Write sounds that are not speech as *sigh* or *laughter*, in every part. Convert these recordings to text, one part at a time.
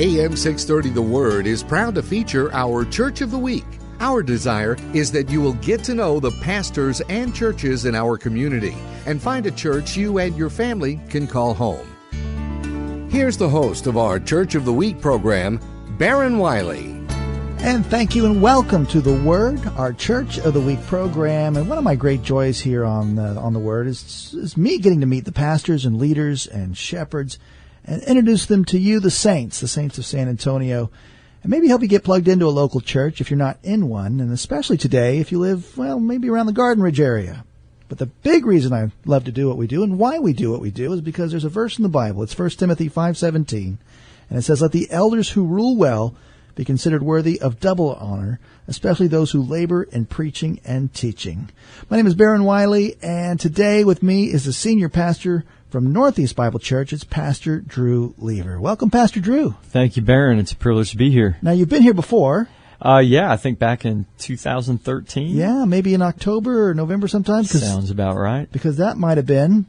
AM 630 The Word is proud to feature our Church of the Week. Our desire is that you will get to know the pastors and churches in our community and find a church you and your family can call home. Here's the host of our Church of the Week program, Baron Wiley. And thank you and welcome to the Word, our Church of the Week program. And one of my great joys here on the, on the Word is, is me getting to meet the pastors and leaders and shepherds and introduce them to you, the saints, the saints of San Antonio, and maybe help you get plugged into a local church if you're not in one, and especially today if you live, well, maybe around the Garden Ridge area. But the big reason I love to do what we do and why we do what we do is because there's a verse in the Bible. It's 1 Timothy 5:17, and it says, "Let the elders who rule well be considered worthy of double honor, especially those who labor in preaching and teaching." My name is Baron Wiley, and today with me is the senior pastor from Northeast Bible Church, it's Pastor Drew Leaver. Welcome, Pastor Drew. Thank you, Baron. It's a privilege to be here. Now, you've been here before. Uh, yeah, I think back in 2013. Yeah, maybe in October or November sometime. Sounds about right. Because that might have been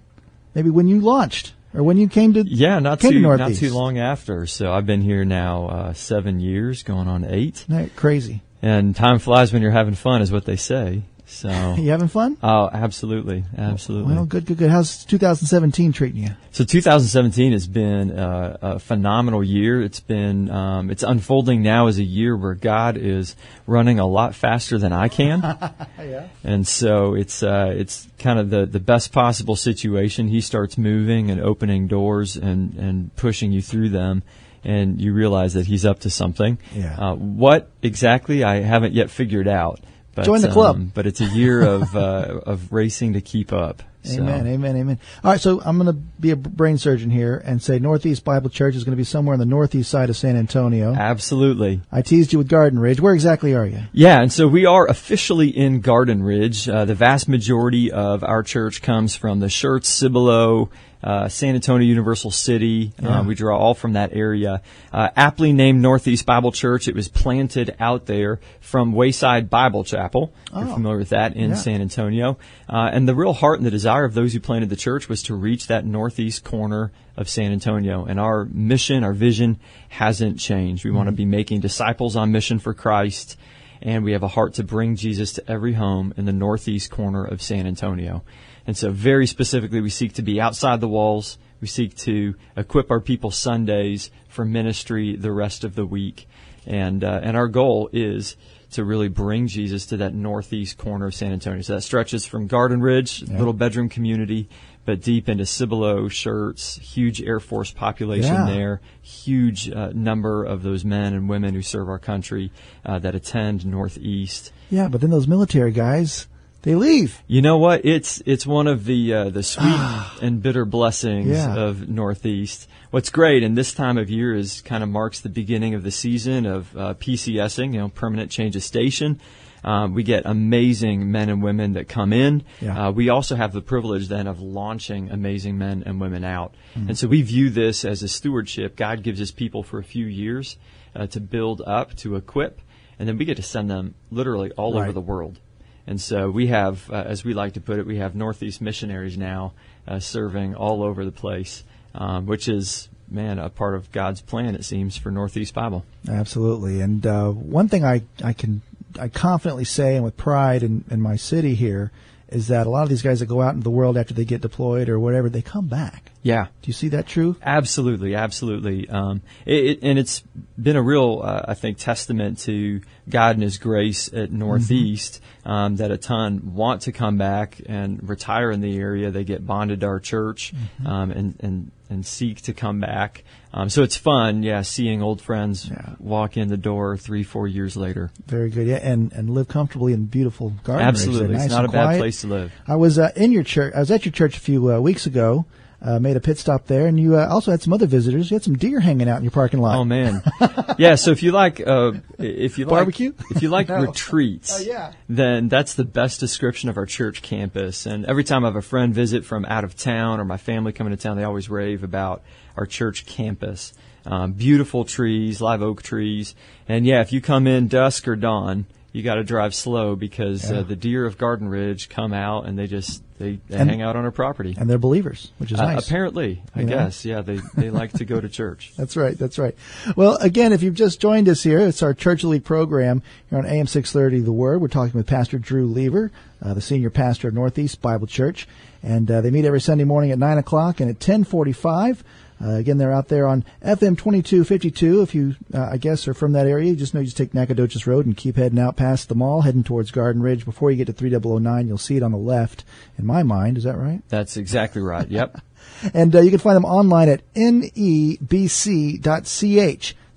maybe when you launched or when you came to yeah, not too to not too long after. So I've been here now uh, seven years, going on eight. Isn't crazy. And time flies when you're having fun, is what they say. So *laughs* you having fun? Oh, absolutely, absolutely. Well, good, good, good. How's 2017 treating you? So 2017 has been uh, a phenomenal year. It's been um, it's unfolding now as a year where God is running a lot faster than I can. *laughs* yeah. And so it's uh, it's kind of the the best possible situation. He starts moving and opening doors and and pushing you through them and you realize that he's up to something. Yeah. Uh, what exactly I haven't yet figured out. But, Join the club. Um, but it's a year of uh, of racing to keep up. So. Amen, amen, amen. All right, so I'm going to be a brain surgeon here and say Northeast Bible Church is going to be somewhere on the northeast side of San Antonio. Absolutely. I teased you with Garden Ridge. Where exactly are you? Yeah, and so we are officially in Garden Ridge. Uh, the vast majority of our church comes from the Schertz, Cibolo, uh, San Antonio Universal City. Yeah. Uh, we draw all from that area. Uh, aptly named Northeast Bible Church. It was planted out there from Wayside Bible Chapel. You're Oh. familiar with that in Yeah. San Antonio. Uh, and the real heart and the desire of those who planted the church was to reach that northeast corner of San Antonio. And our mission, our vision hasn't changed. We want to be making disciples on mission for Christ and we have a heart to bring Jesus to every home in the northeast corner of San Antonio. And so very specifically, we seek to be outside the walls. We seek to equip our people Sundays for ministry the rest of the week. And, uh, and our goal is to really bring Jesus to that northeast corner of San Antonio. So that stretches from Garden Ridge, little bedroom community, but deep into Cibolo, Schertz, huge Air Force population Yeah. there, huge uh, number of those men and women who serve our country uh, that attend Northeast. Yeah, but then those military guys, they leave. You know what? It's it's one of the uh, the *sighs* sweet and bitter blessings Yeah. of Northeast. What's great, and this time of year is kind of marks the beginning of the season of uh, PCSing, you know, permanent change of station. Um, we get amazing men and women that come in. Yeah. Uh, we also have the privilege then of launching amazing men and women out. And so we view this as a stewardship. God gives us people for a few years uh, to build up, to equip, and then we get to send them literally all over the world. And so we have, uh, as we like to put it, we have Northeast missionaries now uh, serving all over the place, um, which is, man, a part of God's plan, it seems, for Northeast Bible. Absolutely. And uh, one thing I, I can I confidently say, and with pride in, in my city here, is that a lot of these guys that go out into the world after they get deployed or whatever, they come back. Yeah. Do you see that true? Absolutely, absolutely. Um, it, it, and it's been a real, uh, I think, testament to God and His grace at Northeast um, that a ton want to come back and retire in the area. They get bonded to our church um, and, and and seek to come back. Um, so it's fun, yeah, seeing old friends Yeah. walk in the door three, four years later. Very good. Yeah, and and live comfortably in beautiful gardens. Absolutely, Nice it's not a bad place to live. I was uh, in your church. I was at your church a few uh, weeks ago. Uh, made a pit stop there, and you uh, also had some other visitors. You had some deer hanging out in your parking lot. Oh man, *laughs* yeah. So if you like, uh, if you Barbecue? like, if you like *laughs* No. retreats, Oh, yeah. then that's the best description of our church campus. And every time I have a friend visit from out of town or my family coming to town, they always rave about our church campus. Um, beautiful trees, live oak trees, and yeah, if you come in dusk or dawn, you got to drive slow because Yeah. uh, the deer of Garden Ridge come out and they just they, they And- hang out on our property. and they're believers, which is Uh, nice. apparently, I You know? guess, yeah, they they like to go to church. *laughs* That's right. That's right. Well, again, if you've just joined us here, it's our Church Week program here on AM 630 The Word. We're talking with Pastor Drew Leaver, uh, the senior pastor of Northeast Bible Church. And uh, they meet every Sunday morning at 9 o'clock and at 1045. Uh, again, they're out there on FM 2252. If you, uh, I guess, are from that area, you just know you just take Nacogdoches Road and keep heading out past the mall, heading towards Garden Ridge. Before you get to 3009, you'll see it on the left, in my mind. Is that right? That's exactly right. Yep. *laughs* And uh, you can find them online at nebc.ch.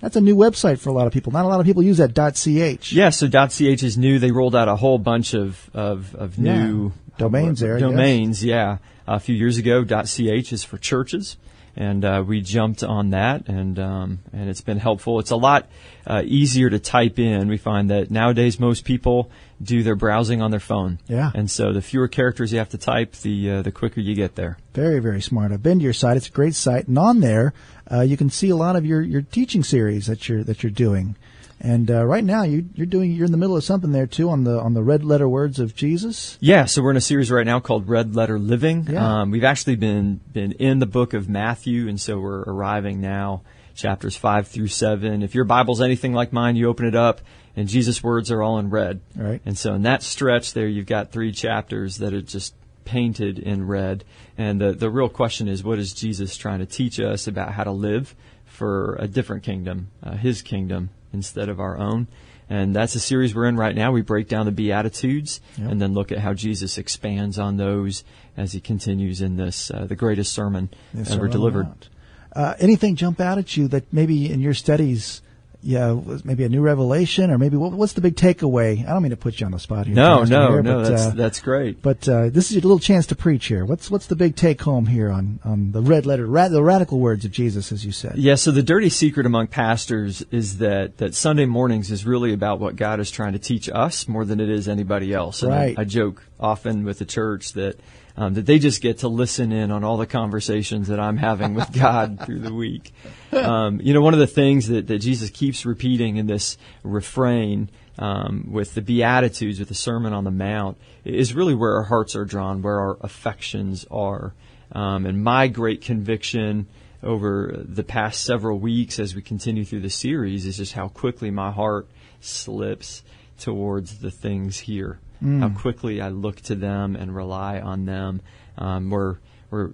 That's a new website for a lot of people. Not a lot of people use that .ch. Yeah, so .ch is new. They rolled out a whole bunch of of, of Yeah. new Domains there. Domains, yeah. A few years ago, .ch is for churches, and uh, we jumped on that, and um, and it's been helpful. It's a lot uh, easier to type in. We find that nowadays most people do their browsing on their phone. Yeah. And so the fewer characters you have to type, the uh, the quicker you get there. Very, very smart. I've been to your site. It's a great site, and on there, uh, you can see a lot of your, your teaching series that you're that you're doing. And uh, right now, you, you're doing you're in the middle of something there too on the on the red letter words of Jesus. Yeah, so we're in a series right now called Red Letter Living. Yeah. Um, we've actually been been in the book of Matthew, and so we're arriving now, chapters five through seven. If your Bible's anything like mine, you open it up, and Jesus' words are all in red. Right. And so in that stretch there, you've got three chapters that are just painted in red. And the the real question is, what is Jesus trying to teach us about how to live for a different kingdom, uh, His kingdom instead of our own? And that's a series we're in right now. We break down the Beatitudes Yep. and then look at how Jesus expands on those as he continues in this, uh, the greatest sermon The ever Sermon delivered. Uh, anything jump out at you that maybe in your studies, yeah, maybe a new revelation, or maybe what, what's the big takeaway? I don't mean to put you on the spot here. No, no, here, no, but, that's, uh, that's great. But uh, this is your little chance to preach here. What's what's the big take home here on, on the red letter, ra- the radical words of Jesus, as you said? Yeah, so the dirty secret among pastors is that, that Sunday mornings is really about what God is trying to teach us more than it is anybody else. And Right. I, I joke often with the church that um, that they just get to listen in on all the conversations that I'm having with *laughs* God through the week. Um, you know, one of the things that, that Jesus keeps repeating in this refrain um, with the Beatitudes, with the Sermon on the Mount, is really where our hearts are drawn, where our affections are. Um, and my great conviction over the past several weeks as we continue through the series is just how quickly my heart slips towards the things here. How quickly I look to them and rely on them. Um, we're we're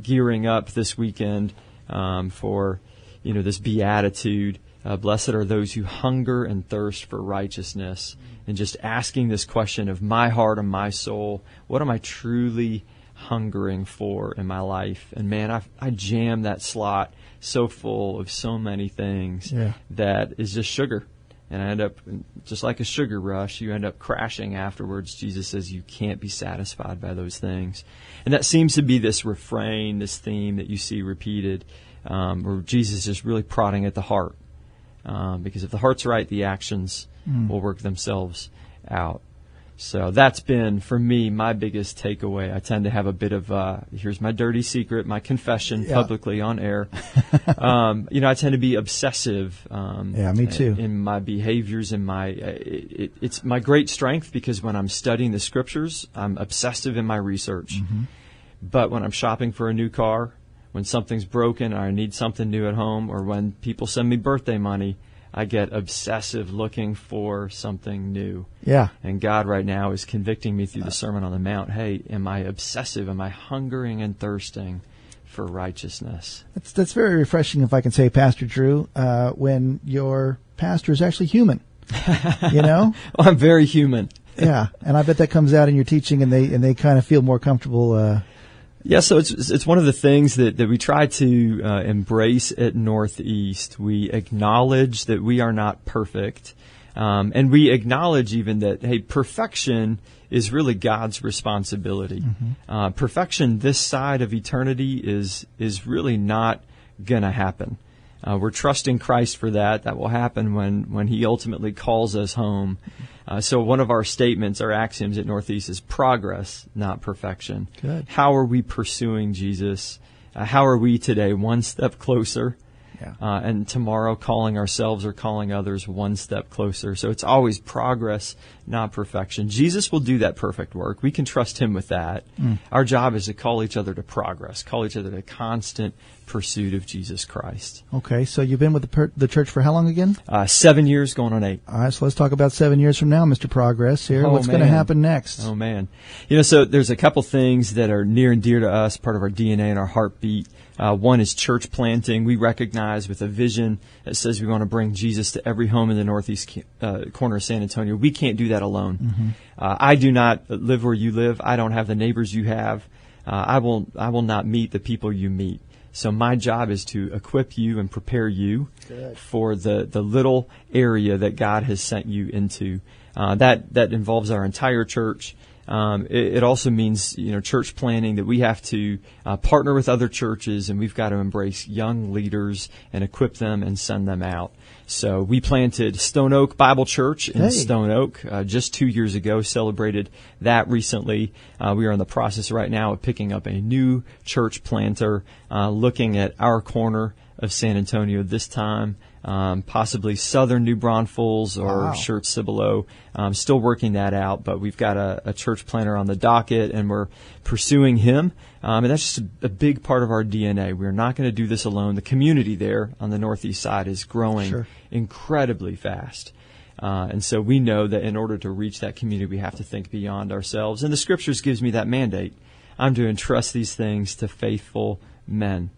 gearing up this weekend um, for you know this beatitude. Uh, blessed are those who hunger and thirst for righteousness, and just asking this question of my heart and my soul: What am I truly hungering for in my life? And man, I I jam that slot so full of so many things Yeah. that is just sugar. And I end up, just like a sugar rush, you end up crashing afterwards. Jesus says you can't be satisfied by those things. And that seems to be this refrain, this theme that you see repeated, um, where Jesus is really prodding at the heart. Um, because if the heart's right, the actions will work themselves out. So that's been, for me, my biggest takeaway. I tend to have a bit of, uh, here's my dirty secret, my confession Yeah. publicly on air. *laughs* um, you know, I tend to be obsessive. Um, Yeah, me too. In my behaviors, in my, uh, it, it, it's my great strength because when I'm studying the scriptures, I'm obsessive in my research. Mm-hmm. But when I'm shopping for a new car, when something's broken or I need something new at home, or when people send me birthday money, I get obsessive looking for something new. Yeah. And God right now is convicting me through the Sermon on the Mount. Hey, am I obsessive? Am I hungering and thirsting for righteousness? That's that's very refreshing, if I can say, Pastor Drew, uh, when your pastor is actually human. you know, *laughs* Well, I'm very human. yeah, and I bet that comes out in your teaching, and they and they kind of feel more comfortable. Uh, Yeah, so it's it's one of the things that, that we try to uh, embrace at Northeast. We acknowledge that we are not perfect, Um, and we acknowledge even that, hey, perfection is really God's responsibility. Mm-hmm. Uh, perfection this side of eternity is is really not gonna happen. Uh, we're trusting Christ for that. That will happen when when He ultimately calls us home. Uh, so one of our statements, our axioms at Northeast is progress, not perfection. Good. How are we pursuing Jesus? Uh, how are we today one step closer? Yeah. Uh, and tomorrow calling ourselves or calling others one step closer. So it's always progress, not perfection. Jesus will do that perfect work. We can trust Him with that. Our job is to call each other to progress, call each other to constant pursuit of Jesus Christ. Okay, so you've been with the, per- the church for how long again? Uh, seven years going on eight. All right, so let's talk about seven years from now, Mr. Progress. Here, Oh, what's going to happen next? Oh man, you know, so there's a couple things that are near and dear to us, part of our DNA and our heartbeat. Uh, one is church planting. We recognize with a vision that says we want to bring Jesus to every home in the northeast uh, corner of San Antonio. We can't do that alone. Uh, I do not live where you live. I don't have the neighbors you have. Uh, I will. I will not meet the people you meet. So my job is to equip you and prepare you for the, the little area that God has sent you into. Uh, that that involves our entire church. Um, it, it also means you know church planning that we have to uh, partner with other churches and we've got to embrace young leaders and equip them and send them out. So we planted Stone Oak Bible Church in Hey. Stone Oak uh, just two years ago. Celebrated that recently. Uh, we are in the process right now of picking up a new church planter, uh, looking at our corner of San Antonio this time. Um, possibly Southern New Braunfels or Wow. Schertz Cibolo. Um, still working that out, but we've got a, a church planter on the docket and we're pursuing him. Um, and that's just a, a big part of our DNA. We're not going to do this alone. The community there on the northeast side is growing Sure. incredibly fast. Uh, and so we know that in order to reach that community, we have to think beyond ourselves. And the scriptures gives me that mandate. I'm to entrust these things to faithful men.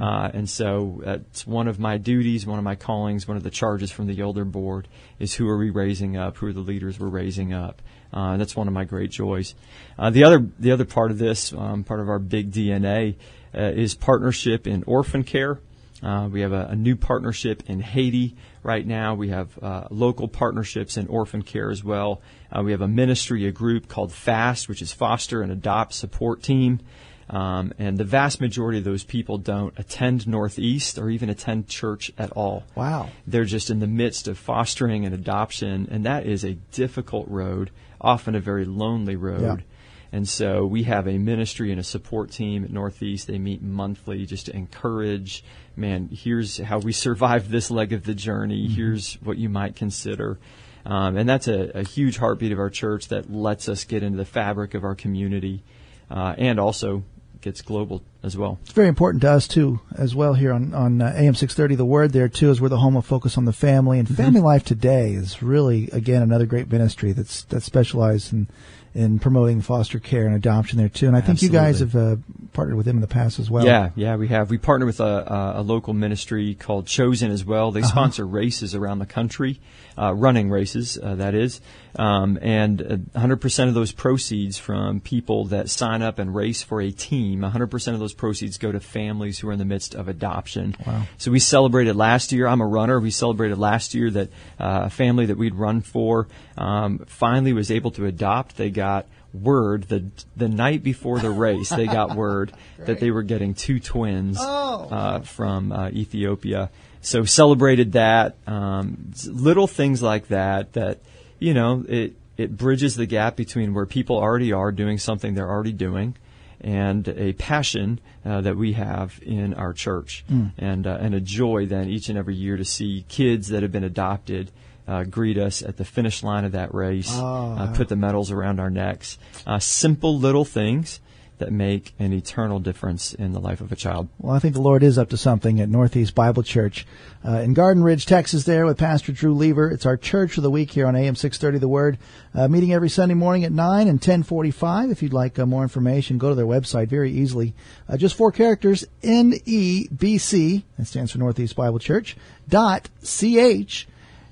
Uh, and so that's one of my duties, one of my callings, one of the charges from the elder board is who are we raising up? Who are the leaders we're raising up? Uh, that's one of my great joys. Uh, the other, the other part of this, um, part of our big DNA, uh, is partnership in orphan care. Uh, we have a, a new partnership in Haiti right now. We have uh, local partnerships in orphan care as well. We have a ministry, a group called FAST, which is Foster and Adopt Support Team. Um, and the vast majority of those people don't attend Northeast or even attend church at all. Wow. They're just in the midst of fostering and adoption, and that is a difficult road, often a very lonely road. Yeah. And so we have a ministry and a support team at Northeast. They meet monthly just to encourage, man, here's how we survived this leg of the journey. Here's what you might consider. Um, and that's a, a huge heartbeat of our church that lets us get into the fabric of our community uh, and also gets global as well. It's very important to us too, as well here on on uh, AM six thirty. The word there too is we're the home of focus on the family and family life today is really again another great ministry that's that specialized in in promoting foster care and adoption there too. And I think you guys have uh, partnered with them in the past as well. Yeah, yeah, we have. We partner with a, a, local ministry called Chosen as well. They sponsor races around the country, uh, running races, uh, that is. Um, and uh, 100% of those proceeds from people that sign up and race for a team, 100% of those proceeds go to families who are in the midst of adoption. Wow. So we celebrated last year. I'm a runner. We celebrated last year that uh, a family that we'd run for um, finally was able to adopt. They got word the the night before the race. They got *laughs* word that they were getting two twins uh, from uh, Ethiopia. So celebrated that. Um, little things like that. That you know it it bridges the gap between where people already are doing something they're already doing and a passion uh, that we have in our church, and uh, and a joy then each and every year to see kids that have been adopted uh, greet us at the finish line of that race, uh, put the medals around our necks. Uh, simple little things that make an eternal difference in the life of a child. Well, I think the Lord is up to something at Northeast Bible Church uh, in Garden Ridge, Texas. There with Pastor Drew Leaver. It's our church of the week here on AM six thirty. The Word uh, meeting every Sunday morning at nine and ten forty five. If you'd like uh, more information, go to their website very easily. Uh, just four characters: N E B C. That stands for Northeast Bible Church. Dot C H.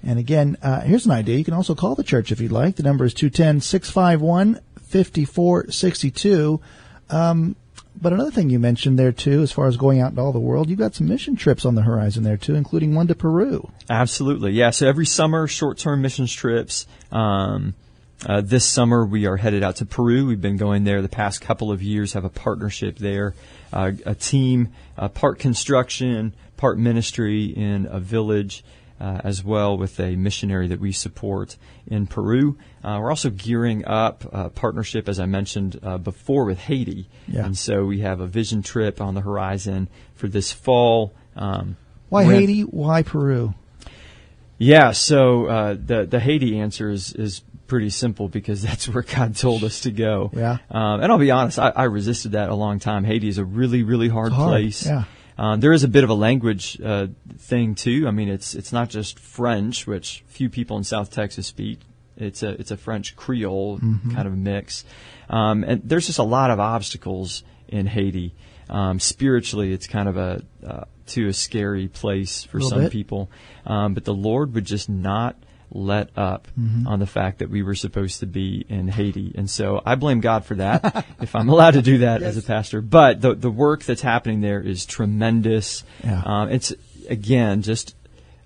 And again, uh, here's an idea. You can also call the church if you'd like. The number is 210 651 5462. But another thing you mentioned there too, as far as going out into all the world, you've got some mission trips on the horizon there too, including one to Peru. Absolutely, yeah. So every summer, short-term missions trips. Um, uh, this summer we are headed out to Peru. We've been going there the past couple of years. Have a partnership there, uh, a team, uh, part construction, part ministry in a village uh, as well with a missionary that we support in Peru. Uh, we're also gearing up a partnership, as I mentioned uh, before, with Haiti. Yeah. And so we have a vision trip on the horizon for this fall. Um, Why Haiti? Why Peru? yeah, so uh, the the Haiti answer is is pretty simple because *laughs* that's where God told us to go. Yeah. um, and I'll be honest, I, I resisted that a long time. Haiti is a really really hard, hard, place. yeah. Um, there is a bit of a language uh, thing too. I mean, it's it's not just French, which few people in South Texas speak. It's a it's a French Creole Mm-hmm. kind of mix, um, and there's just a lot of obstacles in Haiti. Um, spiritually, it's kind of a uh, to a scary place for some bit. people, um, but the Lord would just not let up Mm-hmm. on the fact that we were supposed to be in Haiti. And so I blame God for that, *laughs* if I'm allowed to do that as a pastor. But the, the work that's happening there is tremendous. Yeah. Um, it's, again, just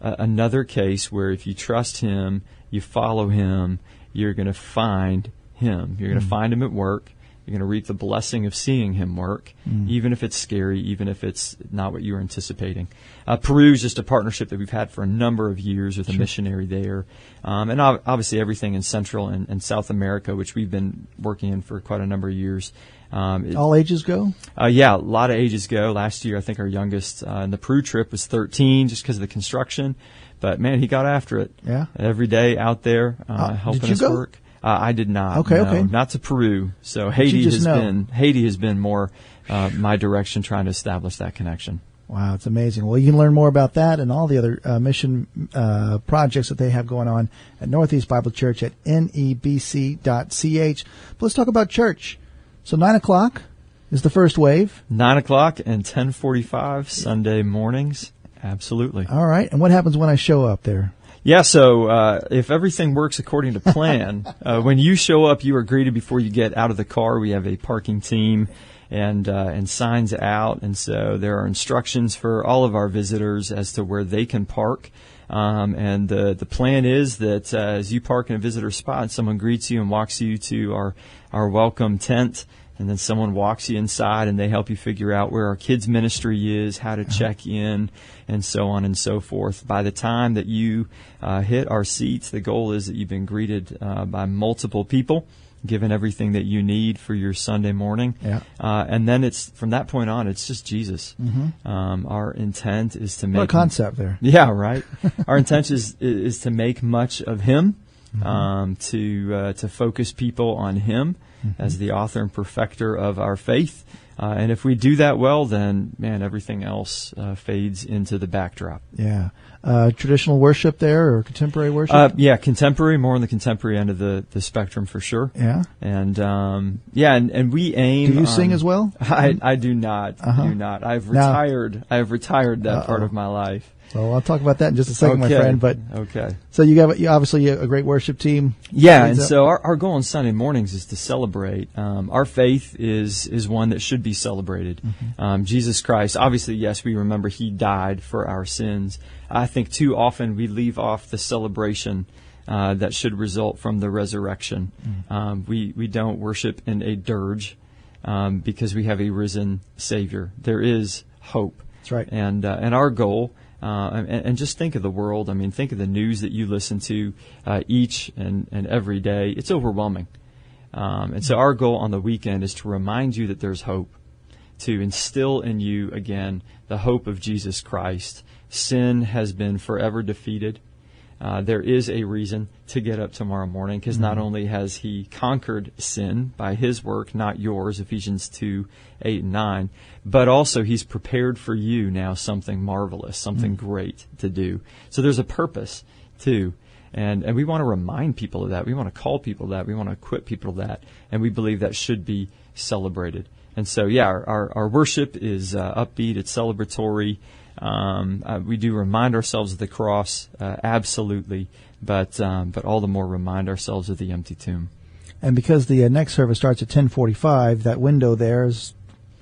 a, another case where if you trust Him, you follow Him, you're going to find Him. You're going to find Him at work. You're going to reap the blessing of seeing Him work, even if it's scary, even if it's not what you were anticipating. Uh, Peru is just a partnership that we've had for a number of years with a missionary there. Um, and ob- obviously everything in Central and, and South America, which we've been working in for quite a number of years. Um, it- All ages go. uh, yeah, a lot of ages go. Last year, I think our youngest uh, in the Peru trip was 13, just because of the construction. But man, he got after it. Yeah. every day out there uh, Uh, helping us go? work. Uh, I did not. Okay, no, okay. Not to Peru. So Haiti has know. been Haiti has been more uh, my direction, trying to establish that connection. Wow, it's amazing. Well, you can learn more about that and all the other uh, mission uh, projects that they have going on at Northeast Bible Church at nebc.ch. But let's talk about church. So nine o'clock is the first wave. Nine o'clock and 10:45 Sunday mornings. Absolutely. All right, and what happens when I show up there? Yeah, so uh, if everything works according to plan, *laughs* uh, when you show up, you are greeted before you get out of the car. We have a parking team and uh, and signs out, and so there are instructions for all of our visitors as to where they can park. Um, and the the plan is that uh, as you park in a visitor spot, someone greets you and walks you to our our welcome tent. And then someone walks you inside and they help you figure out where our kids ministry is, how to check in, and so on and so forth. By the time that you uh, hit our seats, the goal is that you've been greeted uh, by multiple people, given everything that you need for your Sunday morning. Yeah. Uh, and then it's from that point on, it's just Jesus. Um, our intent is to make What a concept there. *laughs* yeah, right. Our intention is is to make much of Him, um, to uh, to focus people on Him as the author and perfecter of our faith. Uh, and if we do that well, then man, everything else uh, fades into the backdrop. Yeah. Uh, traditional worship there or contemporary worship? Uh, yeah, contemporary, more on the contemporary end of the, the spectrum for sure. yeah. And um, yeah, and, and we aim. Do you sing as well? *laughs* I, I do not. Uh-huh. Do not. I've Now- retired. I have retired that part Uh-oh. of my life. Well, I'll talk about that in just a second, okay. my friend. But okay. so you got you obviously a, a great worship team. Yeah, and up- so our, our goal on Sunday mornings is to celebrate. Um, our faith is is one that should be celebrated. Um, Jesus Christ, obviously, yes, we remember He died for our sins. I think too often we leave off the celebration uh, that should result from the resurrection. Um, we we don't worship in a dirge um, because we have a risen Savior. There is hope. That's right. And uh, and our goal, uh, and, and just think of the world. I mean, think of the news that you listen to uh, each and, and every day. It's overwhelming. Um, and so our goal on the weekend is to remind you that there's hope, to instill in you again the hope of Jesus Christ. Sin has been forever defeated. Uh, there is a reason to get up tomorrow morning because not only has he conquered sin by his work, not yours, Ephesians 2, 8 and 9, but also he's prepared for you now something marvelous, something great to do. So there's a purpose too. And, and we want to remind people of that. We want to call people that. We want to equip people to that. And we believe that should be celebrated. And so, yeah, our, our, our worship is uh, upbeat, it's celebratory. Um, uh, we do remind ourselves of the cross, uh, absolutely, but um, but all the more remind ourselves of the empty tomb. And because the uh, next service starts at 10:45, that window there is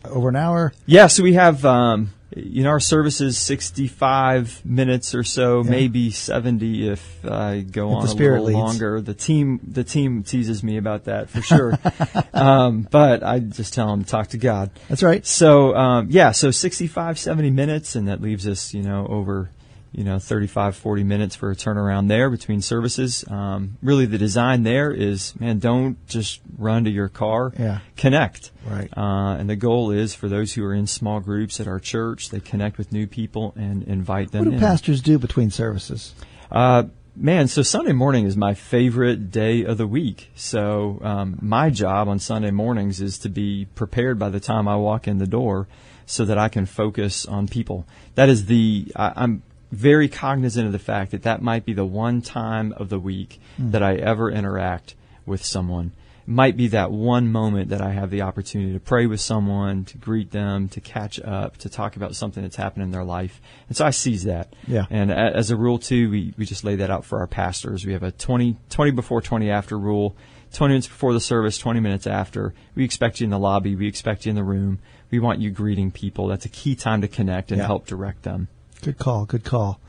over an hour. Yeah, so we have um, you know our services 65 minutes or so, Yeah. maybe 70 if I go If on a little leads. longer. The team the team teases me about that for sure, *laughs* um, but I just tell them talk to God. That's right. So um, yeah, so 65, 70 minutes, and that leaves us, you know, over, you know, 35, 40 minutes for a turnaround there between services. Um, really, the design there is, man, don't just run to your car. Yeah. Connect. Right. Uh, and the goal is for those who are in small groups at our church, they connect with new people and invite them What do in. pastors do between services? Uh, man, so Sunday morning is my favorite day of the week. So um, my job on Sunday mornings is to be prepared by the time I walk in the door, so that I can focus on people. That is the I, I'm very cognizant of the fact that that might be the one time of the week hmm. that I ever interact with someone. It might be that one moment that I have the opportunity to pray with someone, to greet them, to catch up, to talk about something that's happened in their life. And so I seize that. Yeah. And a- as a rule too, we, we just lay that out for our pastors. We have a 20, 20 before, 20 after rule. 20 minutes before the service, 20 minutes after. We expect you in the lobby. We expect you in the room. We want you greeting people. That's a key time to connect and Yeah. help direct them. Good call. Good call.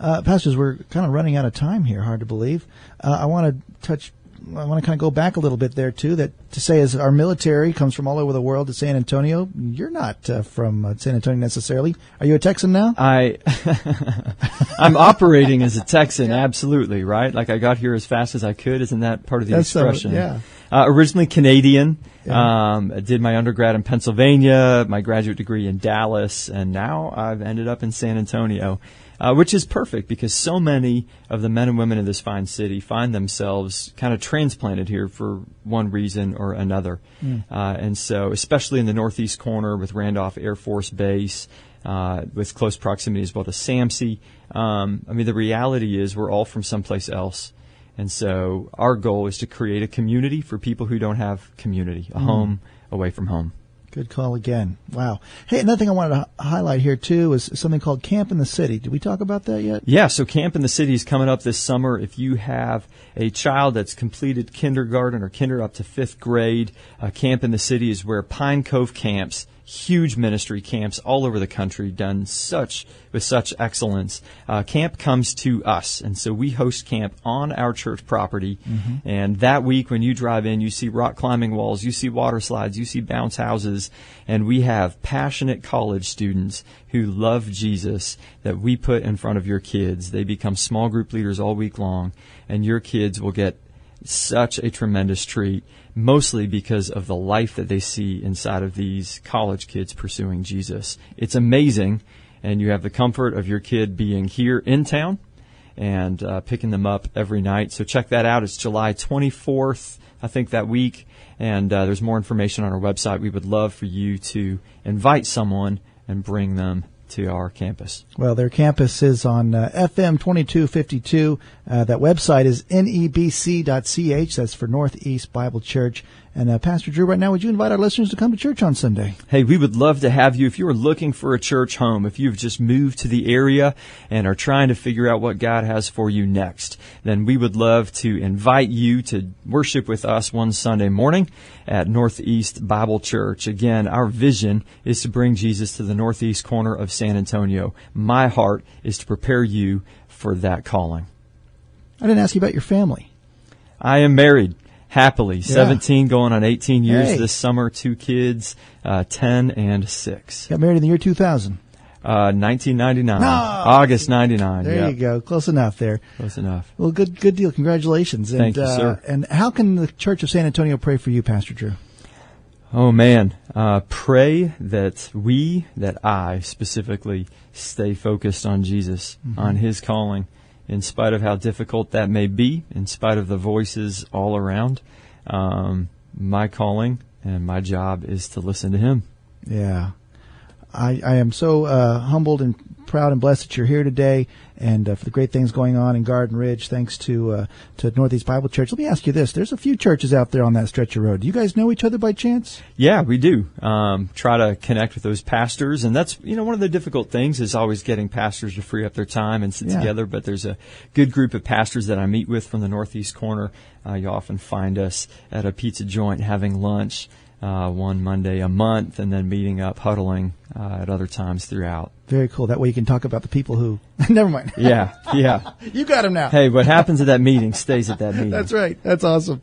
Uh, pastors, we're kind of running out of time here. Hard to believe. Uh, I want to touch. I want to kind of go back a little bit there too. That to say, as our military comes from all over the world to San Antonio, you're not uh, from uh, San Antonio necessarily. Are you a Texan now? I, *laughs* I'm operating as a Texan, absolutely, right? Like I got here as fast as I could. Isn't that part of the That's expression? yeah. Uh, originally Canadian. Yeah. Um, I did my undergrad in Pennsylvania, my graduate degree in Dallas, and now I've ended up in San Antonio, uh, which is perfect because so many of the men and women in this fine city find themselves kind of transplanted here for one reason or another. Uh, and so, especially in the northeast corner with Randolph Air Force Base, uh, with close proximity as well to SAMMC, um, I mean, the reality is we're all from someplace else. And so our goal is to create a community for people who don't have community, a home away from home. Good call again. Wow. Hey, another thing I wanted to highlight here too is something called Camp in the City. Did we talk about that yet? Yeah, so Camp in the City is coming up this summer. If you have a child that's completed kindergarten or kinder up to fifth grade, uh, Camp in the City is where Pine Cove camps, huge ministry camps all over the country, done such with such excellence. Uh, camp comes to us, and so we host camp on our church property. And that week, when you drive in, you see rock climbing walls, you see water slides, you see bounce houses, and we have passionate college students who love Jesus that we put in front of your kids. They become small group leaders all week long, and your kids will get such a tremendous treat, mostly because of the life that they see inside of these college kids pursuing Jesus. It's amazing, and you have the comfort of your kid being here in town and uh, picking them up every night. So check that out. It's July 24th, I think, that week, and uh, there's more information on our website. We would love for you to invite someone and bring them to our campus. Well, their campus is on uh, FM 2252. Uh, that website is nebc.ch. That's for Northeast Bible Church. And uh, Pastor Drew, right now, would you invite our listeners to come to church on Sunday? Hey, we would love to have you if you are looking for a church home, if you've just moved to the area and are trying to figure out what God has for you next, then we would love to invite you to worship with us one Sunday morning at Northeast Bible Church. Again, our vision is to bring Jesus to the northeast corner of San Antonio. My heart is to prepare you for that calling. I didn't ask you about your family. I am married happily, 17 going on 18 years Hey. this summer, two kids, uh, 10 and 6. Got married in the year 2000. Uh, 1999. No. August 99. There Yep. you go. Close enough there. Close enough. Well, good, good deal. Congratulations. And, Thank you, uh, sir. And how can the Church of San Antonio pray for you, Pastor Drew? Oh man, uh, pray that we, that I specifically, stay focused on Jesus, Mm-hmm. on His calling, in spite of how difficult that may be, in spite of the voices all around. Um, my calling and my job is to listen to Him. Yeah. I, I am so uh, humbled and proud and blessed that you're here today and uh, for the great things going on in Garden Ridge thanks to uh, to Northeast Bible Church. Let me ask you this. There's a few churches out there on that stretch of road. Do you guys know each other by chance? Yeah, we do. Um, try to connect with those pastors, and that's you know one of the difficult things is always getting pastors to free up their time and sit Yeah. together. But there's a good group of pastors that I meet with from the northeast corner. Uh, you often find us at a pizza joint having lunch. Uh, one Monday a month, and then meeting up, huddling uh, at other times throughout. Very cool. That way you can talk about the people who. *laughs* Never mind. *laughs* Yeah, yeah. *laughs* you got him now. Hey, what happens at that meeting stays at that meeting. That's right. That's awesome.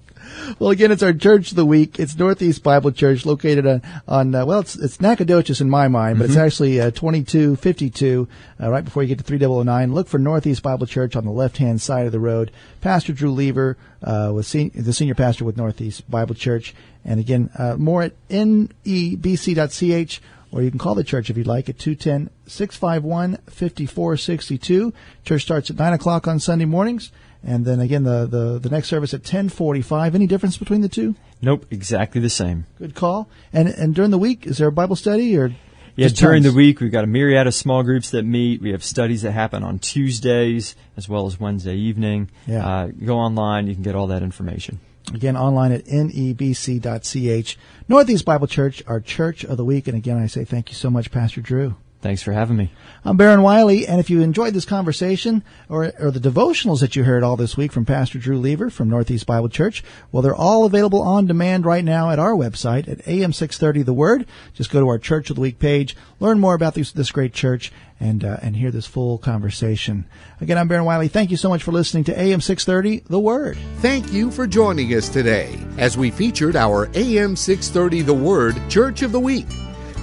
Well, again, it's our church of the week. It's Northeast Bible Church, located on, on uh, well, it's, it's Nacogdoches in my mind, but mm-hmm. it's actually uh, 2252, uh, right before you get to 3009. Look for Northeast Bible Church on the left-hand side of the road. Pastor Drew Leaver uh, was sen- the senior pastor with Northeast Bible Church. And again, uh, more at nebc.ch or you can call the church if you'd like at 210 651 5462. Church starts at 9 o'clock on Sunday mornings. And then again, the, the, the next service at 1045. Any difference between the two? Nope, exactly the same. Good call. And, and during the week, is there a Bible study or? Yeah, during the week, we've got a myriad of small groups that meet. We have studies that happen on Tuesdays as well as Wednesday evening. Yeah. Uh, go online, you can get all that information. Again, online at nebc.ch. Northeast Bible Church, our church of the week. And again, I say thank you so much, Pastor Drew. Thanks for having me. I'm Baron Wiley, and if you enjoyed this conversation or, or the devotionals that you heard all this week from Pastor Drew Leaver from Northeast Bible Church, well, they're all available on demand right now at our website at AM630 The Word. Just go to our Church of the Week page, learn more about this, this great church, and uh, and hear this full conversation. Again, I'm Baron Wiley. Thank you so much for listening to AM 630 The Word. Thank you for joining us today as we featured our AM 630 The Word Church of the Week.